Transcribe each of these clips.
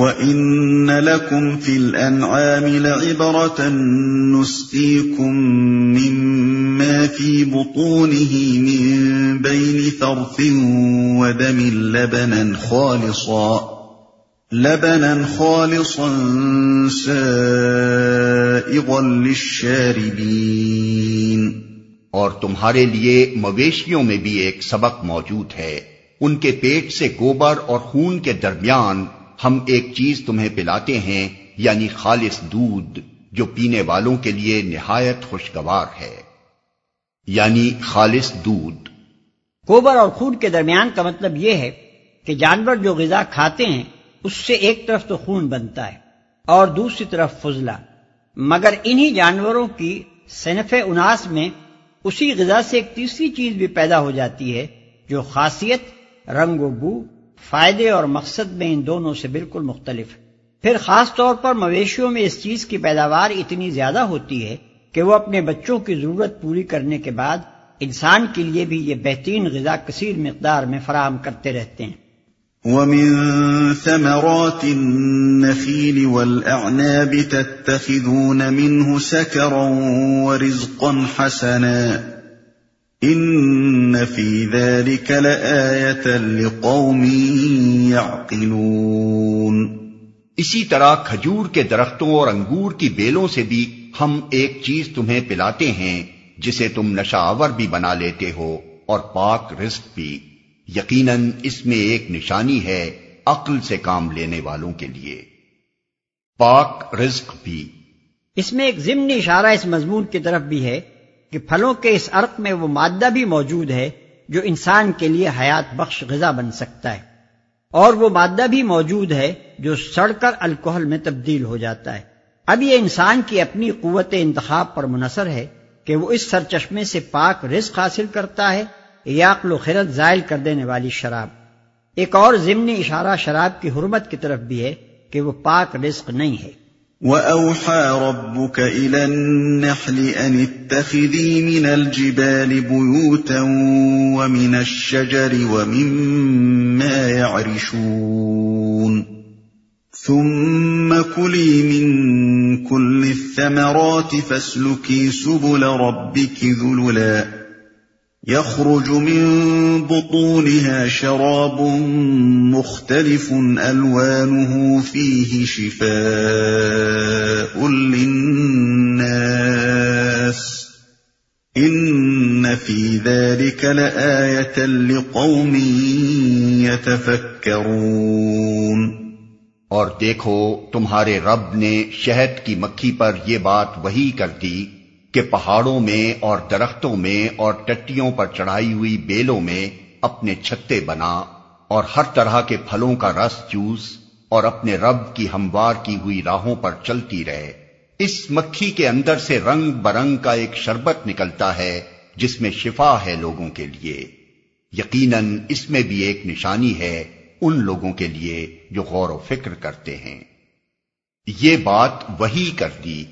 وَإِنَّ لَكُمْ فِي الْأَنْعَامِ لَعِبْرَةً نُسْقِيكُم مِّمَّا فِي بُطُونِهِ مِن بَيْنِ فَرْثٍ وَدَمٍ لَّبَنًا خَالِصًا لبنا خالصا سائغا للشاربين اور تمہارے لیے مویشیوں میں بھی ایک سبق موجود ہے۔ ان کے پیٹ سے گوبر اور خون کے درمیان ہم ایک چیز تمہیں پلاتے ہیں یعنی خالص دودھ، جو پینے والوں کے لیے نہایت خوشگوار ہے۔ یعنی خالص دودھ۔ گوبر اور خون کے درمیان کا مطلب یہ ہے کہ جانور جو غذا کھاتے ہیں، اس سے ایک طرف تو خون بنتا ہے اور دوسری طرف فضلہ۔ مگر انہی جانوروں کی صنف اناس میں اسی غذا سے ایک تیسری چیز بھی پیدا ہو جاتی ہے، جو خاصیت، رنگ و بو فائدے اور مقصد میں ان دونوں سے بالکل مختلف پھر خاص طور پر مویشیوں میں اس چیز کی پیداوار اتنی زیادہ ہوتی ہے کہ وہ اپنے بچوں کی ضرورت پوری کرنے کے بعد انسان کے لیے بھی یہ بہترین غذا کثیر مقدار میں فراہم کرتے رہتے ہیں۔ ومن ثمرات النخيل والأعناب تتخذون منه سكرا ورزقا حسنا۔ إن في ذلك لآية لقوم يعقلون اسی طرح کھجور کے درختوں اور انگور کی بیلوں سے بھی ہم ایک چیز تمہیں پلاتے ہیں جسے تم نشاور بھی بنا لیتے ہو اور پاک رزق بھی۔ یقیناً اس میں ایک نشانی ہے عقل سے کام لینے والوں کے لیے۔ پاک رزق بھی۔ اس میں ایک ضمنی اشارہ اس مضمون کی طرف بھی ہے۔ کہ پھلوں کے اس عرق میں وہ مادہ بھی موجود ہے جو انسان کے لیے حیات بخش غذا بن سکتا ہے۔ اور وہ مادہ بھی موجود ہے جو سڑ کر الکوہل میں تبدیل ہو جاتا ہے۔ اب یہ انسان کی اپنی قوت انتخاب پر منحصر ہے کہ وہ اس سرچشمے سے پاک رزق حاصل کرتا ہے عقل و خرد زائل کر دینے والی شراب۔ ایک اور ضمنی اشارہ شراب کی حرمت کی طرف بھی ہے کہ وہ پاک رزق نہیں ہے۔ وَأَوْحَى رَبُّكَ إِلَى النَّحْلِ أَنِ اتَّخِذِي مِنَ الْجِبَالِ بُيُوتًا وَمِنَ الشَّجَرِ وَمِمَّا يَعْرِشُونَ ثُمَّ كُلِي مِن كُلِّ الثَّمَرَاتِ فَاسْلُكِي سُبُلَ رَبِّكِ ذُلُلًا يخرج من بطونها شراب مختلف ألوانه فيه شفاء للناس إن في ذلك لآية لقوم يتفكرون اور دیکھو تمہارے رب نے شہد کی مکھی پر یہ بات وہی کر دی کہ پہاڑوں میں اور درختوں میں اور ٹٹیوں پر چڑھائی ہوئی بیلوں میں اپنے چھتے بنا اور ہر طرح کے پھلوں کا رس چوس اور اپنے رب کی ہموار کی ہوئی راہوں پر چلتی رہے۔ اس مکھی کے اندر سے رنگ برنگ کا ایک شربت نکلتا ہے جس میں شفا ہے لوگوں کے لیے۔ یقیناً اس میں بھی ایک نشانی ہے ان لوگوں کے لیے جو غور و فکر کرتے ہیں۔ یہ بات وہی کر دی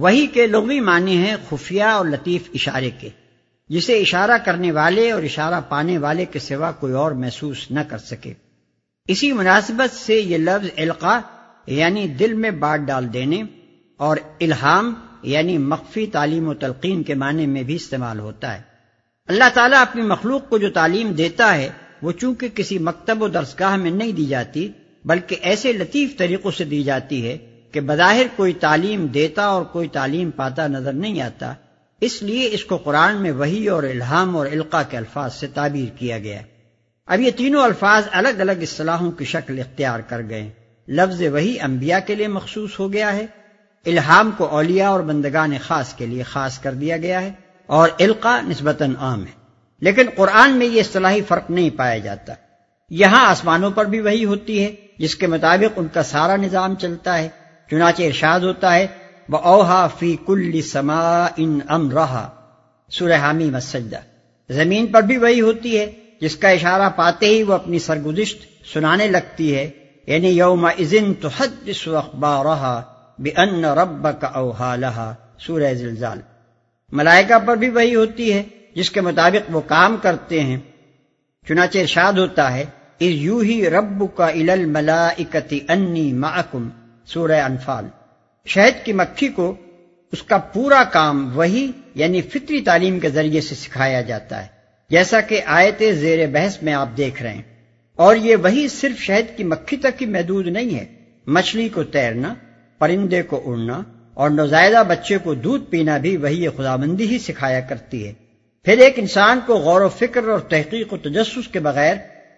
وہی کے لغوی معنی ہیں خفیہ اور لطیف اشارے کے، جسے اشارہ کرنے والے اور اشارہ پانے والے کے سوا کوئی اور محسوس نہ کر سکے۔ اسی مناسبت سے یہ لفظ القا یعنی دل میں بات ڈال دینے اور الہام یعنی مخفی تعلیم و تلقین کے معنی میں بھی استعمال ہوتا ہے۔ اللہ تعالیٰ اپنی مخلوق کو جو تعلیم دیتا ہے، وہ چونکہ کسی مکتب و درسگاہ میں نہیں دی جاتی، بلکہ ایسے لطیف طریقوں سے دی جاتی ہے کہ بظاہر کوئی تعلیم دیتا اور کوئی تعلیم پاتا نظر نہیں آتا، اس لیے اس کو قرآن میں وہی اور الہام اور القا کے الفاظ سے تعبیر کیا گیا۔ اب یہ تینوں الفاظ الگ الگ اصطلاحوں کی شکل اختیار کر گئے۔ لفظ وہی انبیاء کے لیے مخصوص ہو گیا ہے، الہام کو اولیاء اور بندگان خاص کے لیے خاص کر دیا گیا ہے اور القا نسبتاً عام ہے۔ لیکن قرآن میں یہ اصطلاحی فرق نہیں پایا جاتا۔ یہاں آسمانوں پر بھی وہی ہوتی ہے، جس کے مطابق ان کا سارا نظام چلتا ہے۔ چنانچہ ارشاد ہوتا ہے وہ اوہا فی کل سما ان ام رہا سرحامی مسجدہ زمین پر بھی وہی ہوتی ہے، جس کا اشارہ پاتے ہی وہ اپنی سرگزشت سنانے لگتی ہے۔ یعنی یوم ازن تو حد اخبار بے ان رب کا اوہا لہا سورہ زلزال۔ ملائکہ پر بھی وہی ہوتی ہے، جس کے مطابق وہ کام کرتے ہیں۔ چنانچہ ارشاد ہوتا ہے یو ہی رب کا ال ملا اکتی انی معکم۔ سورہ انفال۔ شہد کی مکھی کو اس کا پورا کام وہی یعنی فطری تعلیم کے ذریعے سے سکھایا جاتا ہے، جیسا کہ آیت زیر بحث میں آپ دیکھ رہے ہیں۔ اور یہ وہی صرف شہد کی مکھی تک ہی محدود نہیں ہے۔ مچھلی کو تیرنا، پرندے کو اڑنا اور نوزائیدہ بچے کو دودھ پینا بھی وہی خدا مندی ہی سکھایا کرتی ہے۔ پھر ایک انسان کو غور و فکر اور تحقیق و تجسس کے بغیر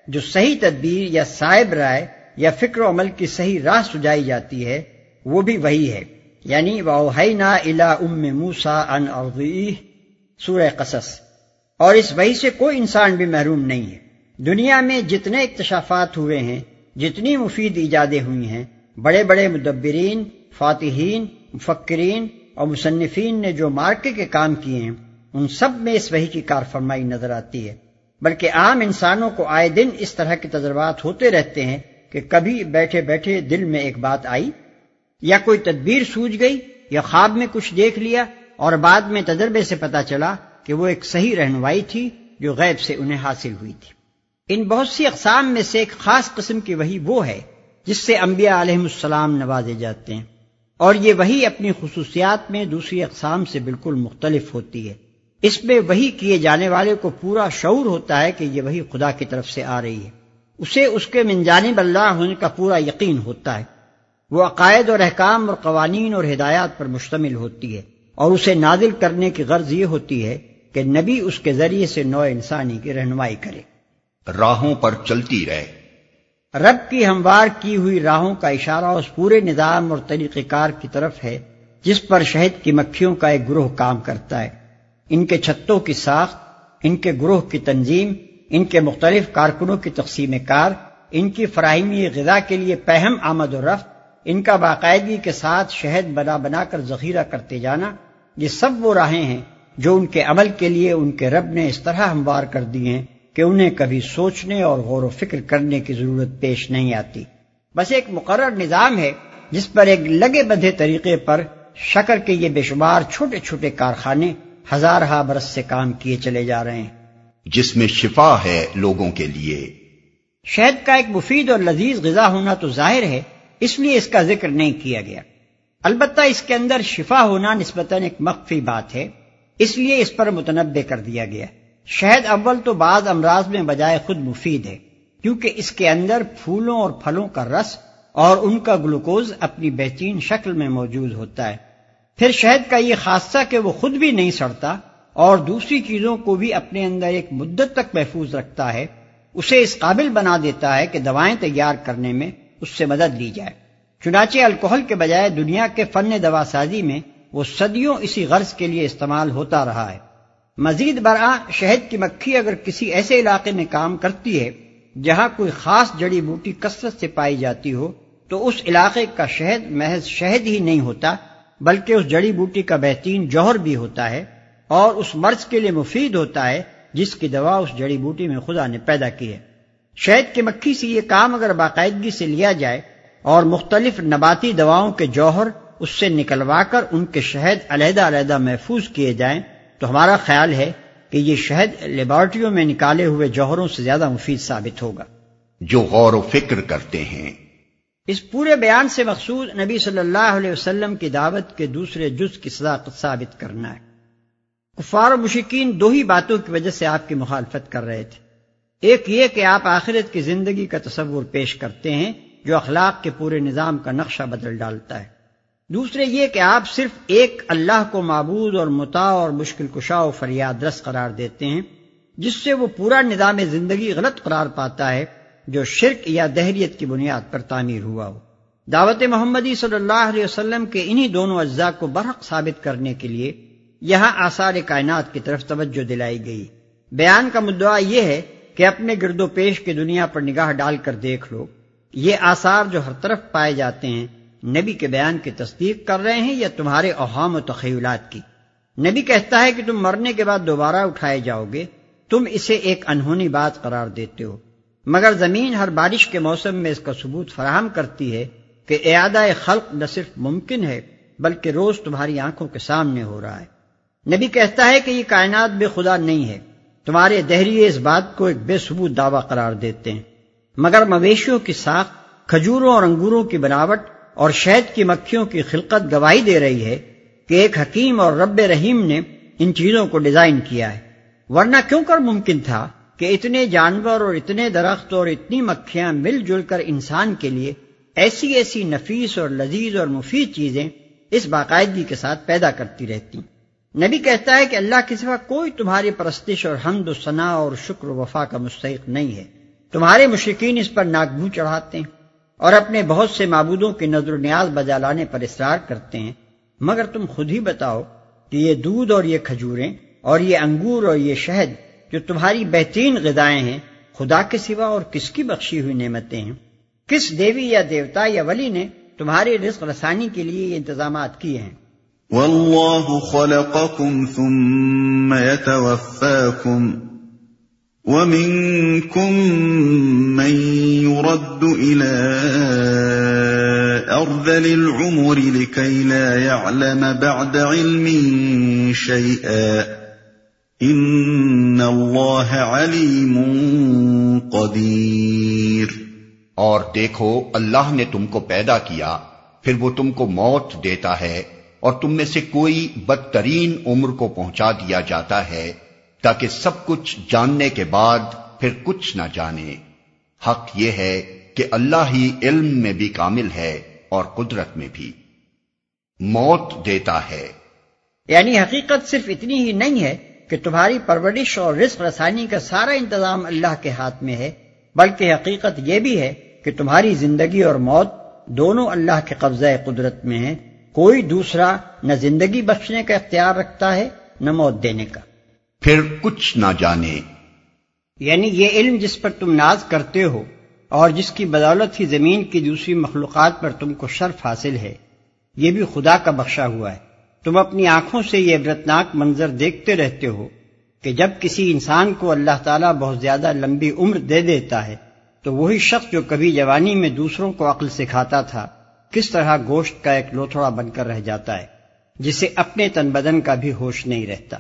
جو صحیح تدبیر یا صاحب رائے یا فکر و عمل کی صحیح راہ سجائی جاتی ہے، وہ بھی وہی ہے۔ یعنی نا الا ام موسا ان سورہ قصص۔ اور اس وحی سے کوئی انسان بھی محروم نہیں ہے۔ دنیا میں جتنے اکتشافات ہوئے ہیں، جتنی مفید ایجادیں ہوئی ہیں، بڑے بڑے مدبرین، فاتحین، مفکرین اور مصنفین نے جو مارکے کے کام کیے ہیں، ان سب میں اس وحی کی کار فرمائی نظر آتی ہے۔ بلکہ عام انسانوں کو آئے دن اس طرح کے تجربات ہوتے رہتے ہیں کہ کبھی بیٹھے بیٹھے دل میں ایک بات آئی، یا کوئی تدبیر سوج گئی، یا خواب میں کچھ دیکھ لیا اور بعد میں تجربے سے پتا چلا کہ وہ ایک صحیح رہنمائی تھی جو غیب سے انہیں حاصل ہوئی تھی۔ ان بہت سی اقسام میں سے ایک خاص قسم کی وہی وہ ہے جس سے انبیاء علیہ السلام نوازے جاتے ہیں۔ اور یہ وہی اپنی خصوصیات میں دوسری اقسام سے بالکل مختلف ہوتی ہے۔ اس میں وہی کیے جانے والے کو پورا شعور ہوتا ہے کہ یہ وہی خدا کی طرف سے آ رہی ہے۔ اسے اس کے من جانب اللہ ہونے کا پورا یقین ہوتا ہے۔ وہ عقائد اور احکام اور قوانین اور ہدایات پر مشتمل ہوتی ہے اور اسے نازل کرنے کی غرض یہ ہوتی ہے کہ نبی اس کے ذریعے سے نو انسانی کی رہنمائی کرے۔ راہوں پر چلتی رہے۔ رب کی ہموار کی ہوئی راہوں کا اشارہ اس پورے نظام اور طریقہ کار کی طرف ہے جس پر شہد کی مکھیوں کا ایک گروہ کام کرتا ہے۔ ان کے چھتوں کی ساخت ان کے گروہ کی تنظیم ان کے مختلف کارکنوں کی تقسیم کار، ان کی فراہمی غذا کے لیے پہم آمد و رفت، ان کا باقاعدگی کے ساتھ شہد بنا بنا کر ذخیرہ کرتے جانا، یہ سب وہ راہیں ہیں جو ان کے عمل کے لیے ان کے رب نے اس طرح ہموار کر دی ہیں کہ انہیں کبھی سوچنے اور غور و فکر کرنے کی ضرورت پیش نہیں آتی۔ بس ایک مقرر نظام ہے جس پر ایک لگے بدھے طریقے پر شکر کے یہ بے شمار چھوٹے چھوٹے کارخانے ہزار ہا برس سے کام کیے چلے جا رہے ہیں۔ جس میں شفا ہے لوگوں کے لیے۔ شہد کا ایک مفید اور لذیذ غذا ہونا تو ظاہر ہے، اس لیے اس کا ذکر نہیں کیا گیا۔ البتہ اس کے اندر شفا ہونا نسبتاً ایک مخفی بات ہے، اس لیے اس پر متنوع کر دیا گیا۔ شہد اول تو بعض امراض میں بجائے خود مفید ہے، کیونکہ اس کے اندر پھولوں اور پھلوں کا رس اور ان کا گلوکوز اپنی بہترین شکل میں موجود ہوتا ہے۔ پھر شہد کا یہ خاصہ کہ وہ خود بھی نہیں سڑتا اور دوسری چیزوں کو بھی اپنے اندر ایک مدت تک محفوظ رکھتا ہے، اسے اس قابل بنا دیتا ہے کہ دوائیں تیار کرنے میں اس سے مدد لی جائے۔ چنانچہ الکوہل کے بجائے دنیا کے فن دوا سازی میں وہ صدیوں اسی غرض کے لیے استعمال ہوتا رہا ہے۔ مزید برآں، شہد کی مکھی اگر کسی ایسے علاقے میں کام کرتی ہے جہاں کوئی خاص جڑی بوٹی کثرت سے پائی جاتی ہو، تو اس علاقے کا شہد محض شہد ہی نہیں ہوتا، بلکہ اس جڑی بوٹی کا بہترین جوہر بھی ہوتا ہے۔ اور اس مرض کے لیے مفید ہوتا ہے جس کی دوا اس جڑی بوٹی میں خدا نے پیدا کی ہے۔ شہد کی مکھی سے یہ کام اگر باقاعدگی سے لیا جائے اور مختلف نباتی دواؤں کے جوہر اس سے نکلوا کر ان کے شہد علیحدہ علیحدہ محفوظ کیے جائیں تو ہمارا خیال ہے کہ یہ شہد لیبارٹریوں میں نکالے ہوئے جوہروں سے زیادہ مفید ثابت ہوگا۔ جو غور و فکر کرتے ہیں۔ اس پورے بیان سے مقصود نبی صلی اللہ علیہ وسلم کی دعوت کے دوسرے جز کی صداقت ثابت کرنا ہے۔ کفار و مشکین دو ہی باتوں کی وجہ سے آپ کی مخالفت کر رہے تھے۔ ایک یہ کہ آپ آخرت کی زندگی کا تصور پیش کرتے ہیں جو اخلاق کے پورے نظام کا نقشہ بدل ڈالتا ہے۔ دوسرے یہ کہ آپ صرف ایک اللہ کو معبود اور متا اور مشکل کشا و فریاد رس قرار دیتے ہیں، جس سے وہ پورا نظام زندگی غلط قرار پاتا ہے جو شرک یا دہریت کی بنیاد پر تعمیر ہوا ہو۔ دعوت محمدی صلی اللہ علیہ وسلم کے انہی دونوں اجزاء کو برحق ثابت کرنے کے لیے یہاں آثار کائنات کی طرف توجہ دلائی گئی۔ بیان کا مدعا یہ ہے کہ اپنے گرد و پیش کی دنیا پر نگاہ ڈال کر دیکھ لو۔ یہ آثار جو ہر طرف پائے جاتے ہیں، نبی کے بیان کی تصدیق کر رہے ہیں یا تمہارے اوہام و تخیلات کی؟ نبی کہتا ہے کہ تم مرنے کے بعد دوبارہ اٹھائے جاؤ گے، تم اسے ایک انہونی بات قرار دیتے ہو۔ مگر زمین ہر بارش کے موسم میں اس کا ثبوت فراہم کرتی ہے کہ اعادہ خلق نہ صرف ممکن ہے، بلکہ روز تمہاری آنکھوں کے سامنے ہو رہا ہے۔ نبی کہتا ہے کہ یہ کائنات بے خدا نہیں ہے۔ تمہارے دہری اس بات کو ایک بے ثبوت دعویٰ قرار دیتے ہیں۔ مگر مویشیوں کی ساخت، کھجوروں اور انگوروں کی بناوٹ اور شہد کی مکھیوں کی خلقت گواہی دے رہی ہے کہ ایک حکیم اور رب رحیم نے ان چیزوں کو ڈیزائن کیا ہے۔ ورنہ کیوں کر ممکن تھا کہ اتنے جانور اور اتنے درخت اور اتنی مکھیاں مل جل کر انسان کے لیے ایسی ایسی نفیس اور لذیذ اور مفید چیزیں اس باقاعدگی کے ساتھ پیدا کرتی رہتی نبی کہتا ہے کہ اللہ کے سوا کوئی تمہاری پرستش اور حمد و ثنا اور شکر و وفا کا مستحق نہیں ہے۔ تمہارے مشرقین اس پر ناگبو چڑھاتے ہیں اور اپنے بہت سے معبودوں کی نظر و نیاز بجا لانے پر اصرار کرتے ہیں۔ مگر تم خود ہی بتاؤ کہ یہ دودھ اور یہ کھجوریں اور یہ انگور اور یہ شہد جو تمہاری بہترین غذائیں ہیں، خدا کے سوا اور کس کی بخشی ہوئی نعمتیں ہیں؟ کس دیوی یا دیوتا یا ولی نے تمہاری رزق رسانی کے لیے یہ انتظامات کیے ہیں؟ واللہ خلقکم ثم يتوفاکم ومنكم من يرد إلى أرذل العمر لكي لا يعلم بعد علم شيئا إن الله عليم قدير اور دیکھو، اللہ نے تم کو پیدا کیا، پھر وہ تم کو موت دیتا ہے۔ اور تم میں سے کوئی بدترین عمر کو پہنچا دیا جاتا ہے، تاکہ سب کچھ جاننے کے بعد پھر کچھ نہ جانے۔ حق یہ ہے کہ اللہ ہی علم میں بھی کامل ہے اور قدرت میں بھی۔ موت دیتا ہے۔ یعنی حقیقت صرف اتنی ہی نہیں ہے کہ تمہاری پرورش اور رزق رسانی کا سارا انتظام اللہ کے ہاتھ میں ہے، بلکہ حقیقت یہ بھی ہے کہ تمہاری زندگی اور موت دونوں اللہ کے قبضہ قدرت میں ہیں۔ کوئی دوسرا نہ زندگی بخشنے کا اختیار رکھتا ہے نہ موت دینے کا۔ پھر کچھ نہ جانے۔ یعنی یہ علم جس پر تم ناز کرتے ہو اور جس کی بدولت ہی زمین کی دوسری مخلوقات پر تم کو شرف حاصل ہے یہ بھی خدا کا بخشا ہوا ہے۔ تم اپنی آنکھوں سے یہ عبرتناک منظر دیکھتے رہتے ہو کہ جب کسی انسان کو اللہ تعالیٰ بہت زیادہ لمبی عمر دے دیتا ہے تو وہی شخص جو کبھی جوانی میں دوسروں کو عقل سکھاتا تھا۔ کس طرح گوشت کا ایک لوتھڑا بن کر رہ جاتا ہے، جسے اپنے تن بدن کا بھی ہوش نہیں رہتا۔